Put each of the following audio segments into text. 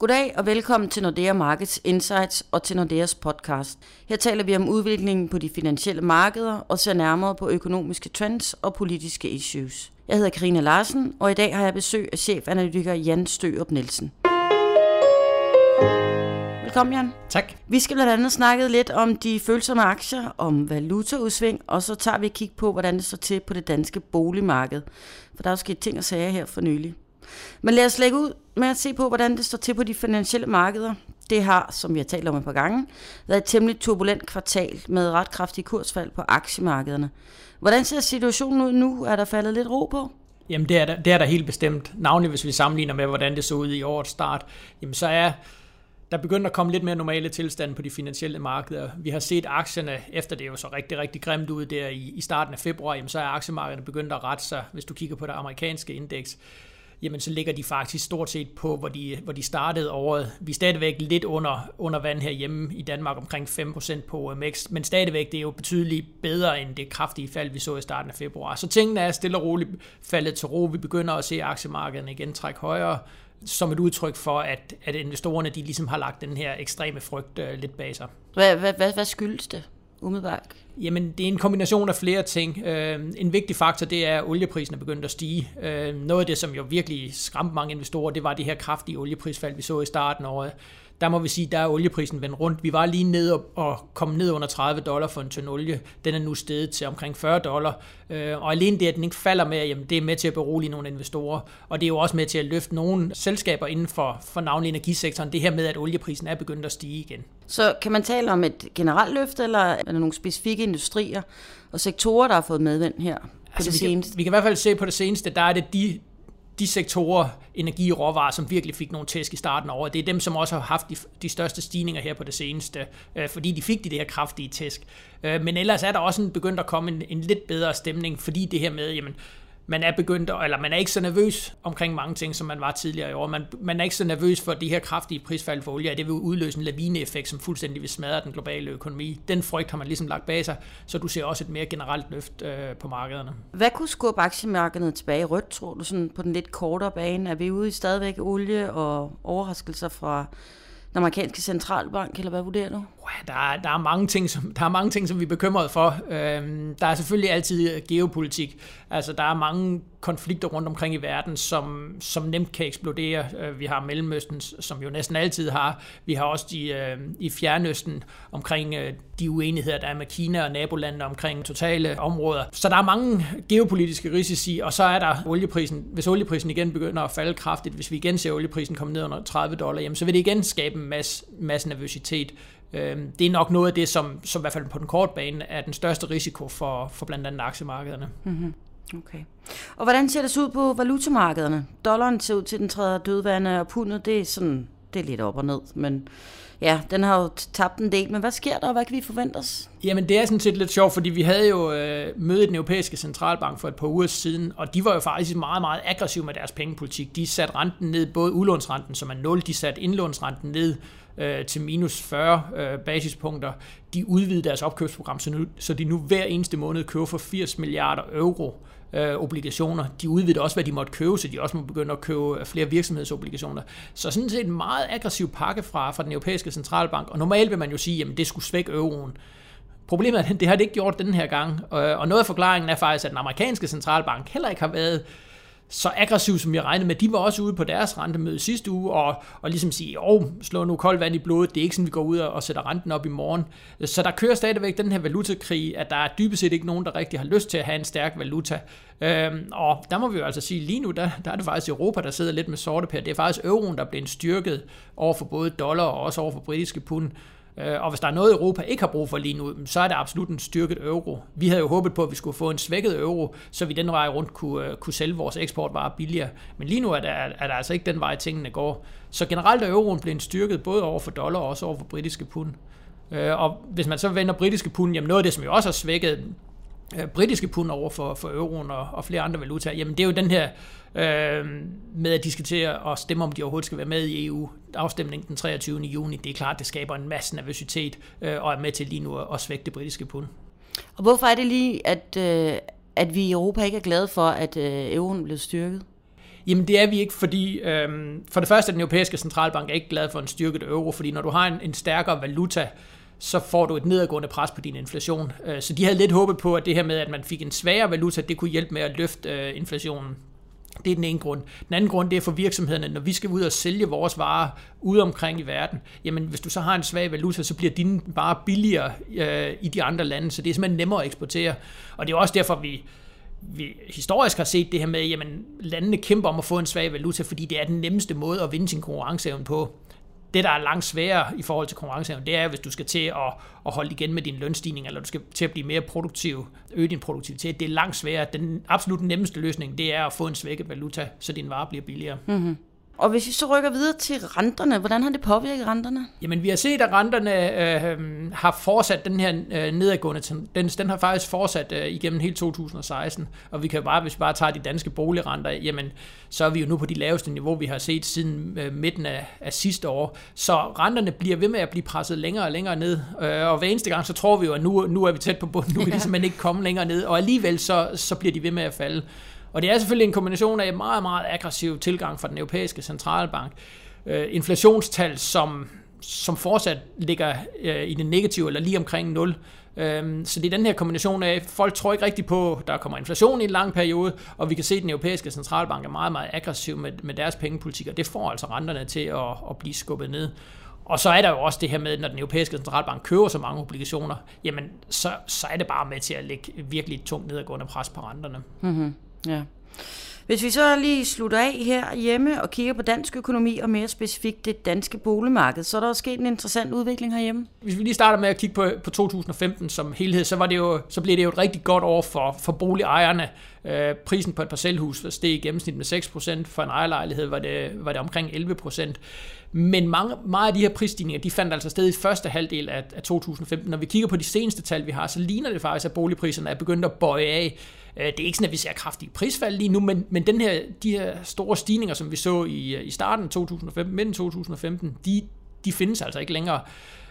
Goddag og velkommen til Nordea Markets Insights og til Nordeas podcast. Her taler vi om udviklingen på de finansielle markeder og ser nærmere på økonomiske trends og politiske issues. Jeg hedder Karina Larsen, og i dag har jeg besøg af chefanalytiker Jan Størup Nielsen. Velkommen, Jan. Tak. Vi skal blandt andet snakke lidt om de følsomme aktier, om valutaudsving, og så tager vi et kig på, hvordan det står til på det danske boligmarked. For der er jo sket ting og sager her for nylig. Men lad os lægge ud med at se på, hvordan det står til på de finansielle markeder. Det har, som vi har talt om et par gange, været et temmelig turbulent kvartal med ret kraftige kursfald på aktiemarkederne. Hvordan ser situationen ud nu? Er der faldet lidt ro på? Jamen det er der, det er der helt bestemt. Navnlig hvis vi sammenligner med, hvordan det så ud i årets start, jamen så er der begyndt at komme lidt mere normale tilstande på de finansielle markeder. Vi har set aktierne, efter det jo så rigtig, rigtig grimt ud der i, i starten af februar, jamen så er aktiemarkederne begyndt at rette sig, hvis du kigger på det amerikanske indeks jamen så ligger de faktisk stort set på, hvor de, hvor de startede året. Vi er stadigvæk lidt under, under vand herhjemme i Danmark, omkring 5% på øh, OMX, men stadigvæk det er jo betydeligt bedre end det kraftige fald, vi så i starten af februar. Så tingene er stille og roligt faldet til ro. Vi begynder at se aktiemarkederne igen trække højere, som et udtryk for, at, at investorerne de ligesom har lagt den her ekstreme frygt øh, lidt bag sig. Hvad, hvad, hvad, hvad skyldes det? Umiddelbart? Jamen, det er en kombination af flere ting. Øh, en vigtig faktor, det er, at olieprisen er begyndt at stige. Øh, noget af det, som jo virkelig skræmte mange investorer, det var det her kraftige olieprisfald, vi så i starten af året der må vi sige, der er olieprisen vendt rundt. Vi var lige ned og, og kom ned under 30 dollar for en tøn olie. Den er nu steget til omkring 40 dollar. Øh, og alene det, at den ikke falder med, jamen, det er med til at berolige nogle investorer. Og det er jo også med til at løfte nogle selskaber inden for, for navnlig energisektoren. Det her med, at olieprisen er begyndt at stige igen. Så kan man tale om et generelt løft, eller er der nogle specifikke industrier og sektorer, der har fået medvind her? På altså, det vi, kan, vi kan i hvert fald se på det seneste, der er det de de sektorer, energi og råvarer, som virkelig fik nogle tæsk i starten over, det er dem, som også har haft de, de største stigninger her på det seneste, øh, fordi de fik de der kraftige tæsk. Øh, men ellers er der også en, begyndt at komme en, en lidt bedre stemning, fordi det her med, jamen, man er begyndt, eller man er ikke så nervøs omkring mange ting, som man var tidligere i år. Man, man er ikke så nervøs for de her kraftige prisfald for olie, at det vil udløse en lavineeffekt, som fuldstændig vil smadre den globale økonomi. Den frygt har man ligesom lagt bag sig, så du ser også et mere generelt løft øh, på markederne. Hvad kunne skubbe aktiemarkedet tilbage i rødt, tror du, sådan på den lidt kortere bane? Er vi ude i stadigvæk olie og overraskelser fra den amerikanske centralbank, eller hvad vurderer du? Der der, er mange ting, som, der er mange ting, som vi er bekymrede for. Øhm, der er selvfølgelig altid geopolitik. Altså, der er mange konflikter rundt omkring i verden, som, som nemt kan eksplodere. Øh, vi har Mellemøsten, som jo næsten altid har. Vi har også de, øh, i Fjernøsten omkring øh, de uenigheder, der er med Kina og nabolandene omkring totale områder. Så der er mange geopolitiske risici, og så er der olieprisen. Hvis olieprisen igen begynder at falde kraftigt, hvis vi igen ser olieprisen komme ned under 30 dollar, jamen, så vil det igen skabe en masse, masse nervøsitet. Øhm, det er nok noget af det, som, som i hvert fald på den korte bane er den største risiko for, for blandt andet aktiemarkederne. Mm-hmm. Okay. Og hvordan ser det ud på valutamarkederne? Dollaren ser ud til den træder dødvande, og pundet, det er sådan, det er lidt op og ned, men ja, den har jo tabt en del. Men hvad sker der, og hvad kan vi forvente os? Jamen, det er sådan set lidt sjovt, fordi vi havde jo øh, mødet den europæiske centralbank for et par uger siden, og de var jo faktisk meget, meget aggressive med deres pengepolitik. De satte renten ned, både udlånsrenten, som er 0, de satte indlånsrenten ned øh, til minus 40 øh, basispunkter. De udvidede deres opkøbsprogram, så, nu, så de nu hver eneste måned køber for 80 milliarder euro øh, obligationer. De udvider også, hvad de måtte købe, så de også må begynde at købe øh, flere virksomhedsobligationer. Så sådan set en meget aggressiv pakke fra, fra den europæiske centralbank, og normalt vil man jo sige, at det skulle svække euroen. Problemet er, at det har det ikke gjort den her gang, og noget af forklaringen er faktisk, at den amerikanske centralbank heller ikke har været så aggressiv, som jeg regnede med. De var også ude på deres rentemøde sidste uge, og, og ligesom sige, åh, slå nu koldt vand i blodet, det er ikke sådan, vi går ud og sætter renten op i morgen. Så der kører stadigvæk den her valutakrig, at der er dybest set ikke nogen, der rigtig har lyst til at have en stærk valuta. Øhm, og der må vi jo altså sige, lige nu, der, der er det faktisk Europa, der sidder lidt med sorte pære. Det er faktisk euroen, der er blevet styrket over for både dollar og også over for britiske pund. Øh, og hvis der er noget, Europa ikke har brug for lige nu, så er det absolut en styrket euro. Vi havde jo håbet på, at vi skulle få en svækket euro, så vi den vej rundt kunne, øh, kunne sælge vores eksportvarer billigere. Men lige nu er der, er der altså ikke den vej, tingene går. Så generelt er euroen blevet styrket både over for dollar og også over for britiske pund. Øh, og hvis man så vender britiske pund, jamen noget af det, som jo også har svækket britiske pund over for, for euroen og, og flere andre valutaer, jamen det er jo den her øh, med at diskutere og stemme, om de overhovedet skal være med i EU. Afstemningen den 23. juni, det er klart, det skaber en masse nervøsitet øh, og er med til lige nu at, svække det britiske pund. Og hvorfor er det lige, at, øh, at vi i Europa ikke er glade for, at øh, euroen blev styrket? Jamen det er vi ikke, fordi øhm, for det første er den europæiske centralbank ikke glad for en styrket euro, fordi når du har en, en stærkere valuta, så får du et nedadgående pres på din inflation. Øh, så de havde lidt håbet på, at det her med, at man fik en svagere valuta, det kunne hjælpe med at løfte øh, inflationen. Det er den ene grund. Den anden grund, det er for virksomhederne, når vi skal ud og sælge vores varer ude omkring i verden, jamen hvis du så har en svag valuta, så bliver dine varer billigere øh, i de andre lande, så det er simpelthen nemmere at eksportere. Og det er også derfor, vi, vi historisk har set det her med, at landene kæmper om at få en svag valuta, fordi det er den nemmeste måde at vinde sin konkurrenceevne på det, der er langt sværere i forhold til konkurrenceevne, det er, hvis du skal til at, at holde igen med din lønstigning, eller du skal til at blive mere produktiv, øge din produktivitet. Det er langt sværere. Den absolut nemmeste løsning, det er at få en svækket valuta, så din vare bliver billigere. Mm-hmm. Og hvis vi så rykker videre til renterne, hvordan har det påvirket renterne? Jamen, vi har set, at renterne øh, har fortsat den her øh, nedadgående tendens. Den har faktisk fortsat øh, igennem hele 2016. Og vi kan bare, hvis vi bare tager de danske boligrenter, jamen, så er vi jo nu på de laveste niveau, vi har set siden øh, midten af, af sidste år. Så renterne bliver ved med at blive presset længere og længere ned. Øh, og hver eneste gang, så tror vi jo, at nu, nu er vi tæt på bunden. Nu kan de simpelthen ikke komme længere ned. Og alligevel, så, så bliver de ved med at falde. Og det er selvfølgelig en kombination af en meget, meget aggressiv tilgang fra den europæiske centralbank. Øh, inflationstal, som, som fortsat ligger øh, i det negative, eller lige omkring 0. Øh, så det er den her kombination af, folk tror ikke rigtigt på, at der kommer inflation i en lang periode, og vi kan se, at den europæiske centralbank er meget, meget aggressiv med, med deres pengepolitik, og det får altså renterne til at, at blive skubbet ned. Og så er der jo også det her med, når den europæiske centralbank køber så mange obligationer, jamen så, så er det bare med til at lægge virkelig tungt nedadgående pres på renterne. Mm-hmm. Ja. Hvis vi så lige slutter af her hjemme og kigger på dansk økonomi og mere specifikt det danske boligmarked, så er der også sket en interessant udvikling herhjemme. Hvis vi lige starter med at kigge på, på 2015 som helhed, så, var det jo, så blev det jo et rigtig godt år for, for boligejerne. Øh, prisen på et parcelhus steg i gennemsnit med 6%, for en ejerlejlighed var det, var det omkring 11%. Men mange, meget af de her prisstigninger, de fandt altså sted i første halvdel af, af 2015. Når vi kigger på de seneste tal, vi har, så ligner det faktisk, at boligpriserne er begyndt at bøje af. Øh, det er ikke sådan, at vi ser kraftige prisfald lige nu, men, men den her, de her store stigninger, som vi så i, øh, i starten af 2015, midten 2015, de, de findes altså ikke længere.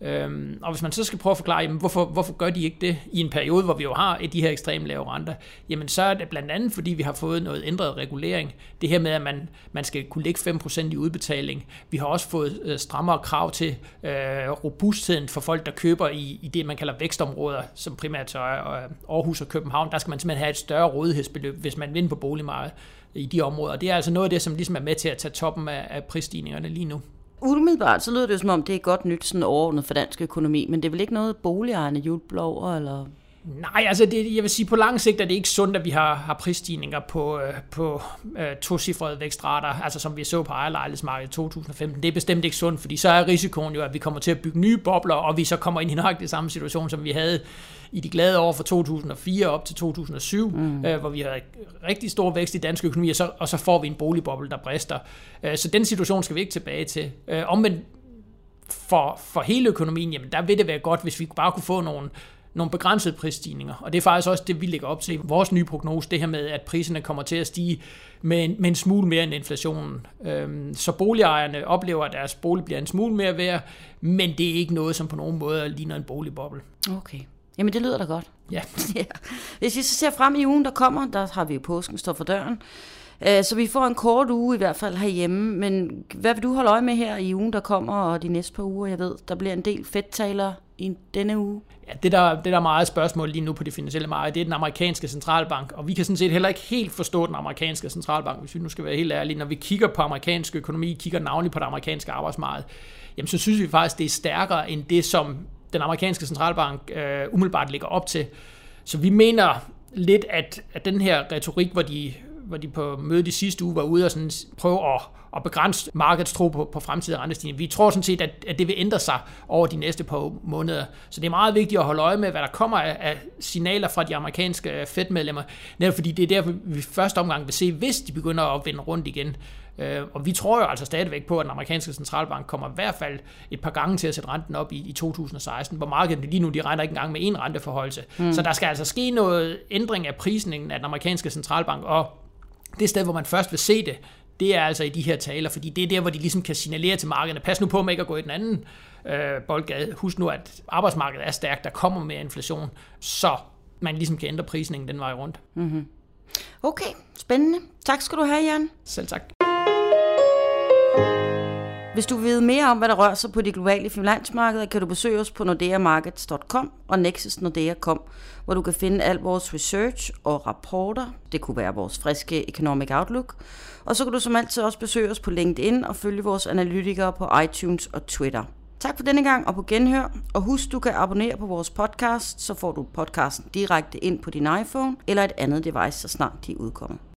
Øhm, og hvis man så skal prøve at forklare, jamen, hvorfor, hvorfor gør de ikke det i en periode, hvor vi jo har de her ekstremt lave renter, jamen så er det blandt andet, fordi vi har fået noget ændret regulering. Det her med, at man, man skal kunne lægge 5% i udbetaling. Vi har også fået øh, strammere krav til øh, robustheden for folk, der køber i, i det, man kalder vækstområder, som primært så er øh, Aarhus og København. Der skal man simpelthen have et større rådighedsbeløb, hvis man vinder på boligmarkedet i de områder. Det er altså noget af det, som ligesom er med til at tage toppen af, af prisstigningerne lige nu. Umiddelbart så lyder det jo som om, det er godt nyt sådan overordnet for dansk økonomi, men det er vel ikke noget boligejerne jubler over, eller? Nej, altså det, jeg vil sige, på lang sigt er det ikke sundt, at vi har, har prisstigninger på, øh, på uh, tocifrede vækstrater, altså som vi så på ejerlejlighedsmarkedet i 2015. Det er bestemt ikke sundt, fordi så er risikoen jo, at vi kommer til at bygge nye bobler, og vi så kommer ind i nøjagtigt samme situation, som vi havde i de glade år fra 2004 op til 2007, mm. uh, hvor vi havde rigtig stor vækst i dansk økonomi, og så, og så får vi en boligboble, der brister. Uh, så den situation skal vi ikke tilbage til. Uh, omvendt for, for hele økonomien, jamen der vil det være godt, hvis vi bare kunne få nogle nogle begrænsede prisstigninger. Og det er faktisk også det, vi lægger op til i vores nye prognose, det her med, at priserne kommer til at stige med en, med en smule mere end inflationen. Øhm, så boligejerne oplever, at deres bolig bliver en smule mere værd, men det er ikke noget, som på nogen måde ligner en boligboble. Okay. Jamen, det lyder da godt. Ja. ja. Hvis vi så ser frem i ugen, der kommer, der har vi jo påsken står for døren. Øh, så vi får en kort uge i hvert fald herhjemme, men hvad vil du holde øje med her i ugen, der kommer, og de næste par uger? Jeg ved, der bliver en del fedttaler i denne uge. Ja, det der, det der er meget spørgsmål lige nu på det finansielle marked, det er den amerikanske centralbank, og vi kan sådan set heller ikke helt forstå den amerikanske centralbank, hvis vi nu skal være helt ærlige. Når vi kigger på amerikansk økonomi, kigger navnlig på det amerikanske arbejdsmarked, jamen så synes vi faktisk, det er stærkere end det, som den amerikanske centralbank øh, umiddelbart ligger op til. Så vi mener lidt, at, at den her retorik, hvor de hvor de på mødet i sidste uge var ude og sådan prøve at, at begrænse markedets tro på, på fremtidige rentestigninger. Vi tror sådan set, at, at det vil ændre sig over de næste par måneder. Så det er meget vigtigt at holde øje med, hvad der kommer af, af signaler fra de amerikanske Fed-medlemmer, netop fordi det er der, vi første omgang vil se, hvis de begynder at vende rundt igen. Øh, og vi tror jo altså stadigvæk på, at den amerikanske centralbank kommer i hvert fald et par gange til at sætte renten op i, i 2016, hvor markedet lige nu, de regner ikke engang med en renteforholdelse. Mm. Så der skal altså ske noget ændring af prisningen af den amerikanske centralbank, og det sted, hvor man først vil se det, det er altså i de her taler, fordi det er der, hvor de ligesom kan signalere til markederne, pas nu på med ikke at gå i den anden øh, boldgade. Husk nu, at arbejdsmarkedet er stærkt, der kommer mere inflation, så man ligesom kan ændre prisningen den vej rundt. Mm-hmm. Okay, spændende. Tak skal du have, Jan. Selv tak. Hvis du vil vide mere om, hvad der rører sig på de globale finansmarkeder, kan du besøge os på nordeamarkets.com og nexusnordea.com, hvor du kan finde al vores research og rapporter. Det kunne være vores friske Economic Outlook. Og så kan du som altid også besøge os på LinkedIn og følge vores analytikere på iTunes og Twitter. Tak for denne gang og på genhør. Og husk, du kan abonnere på vores podcast, så får du podcasten direkte ind på din iPhone eller et andet device, så snart de er udkommet.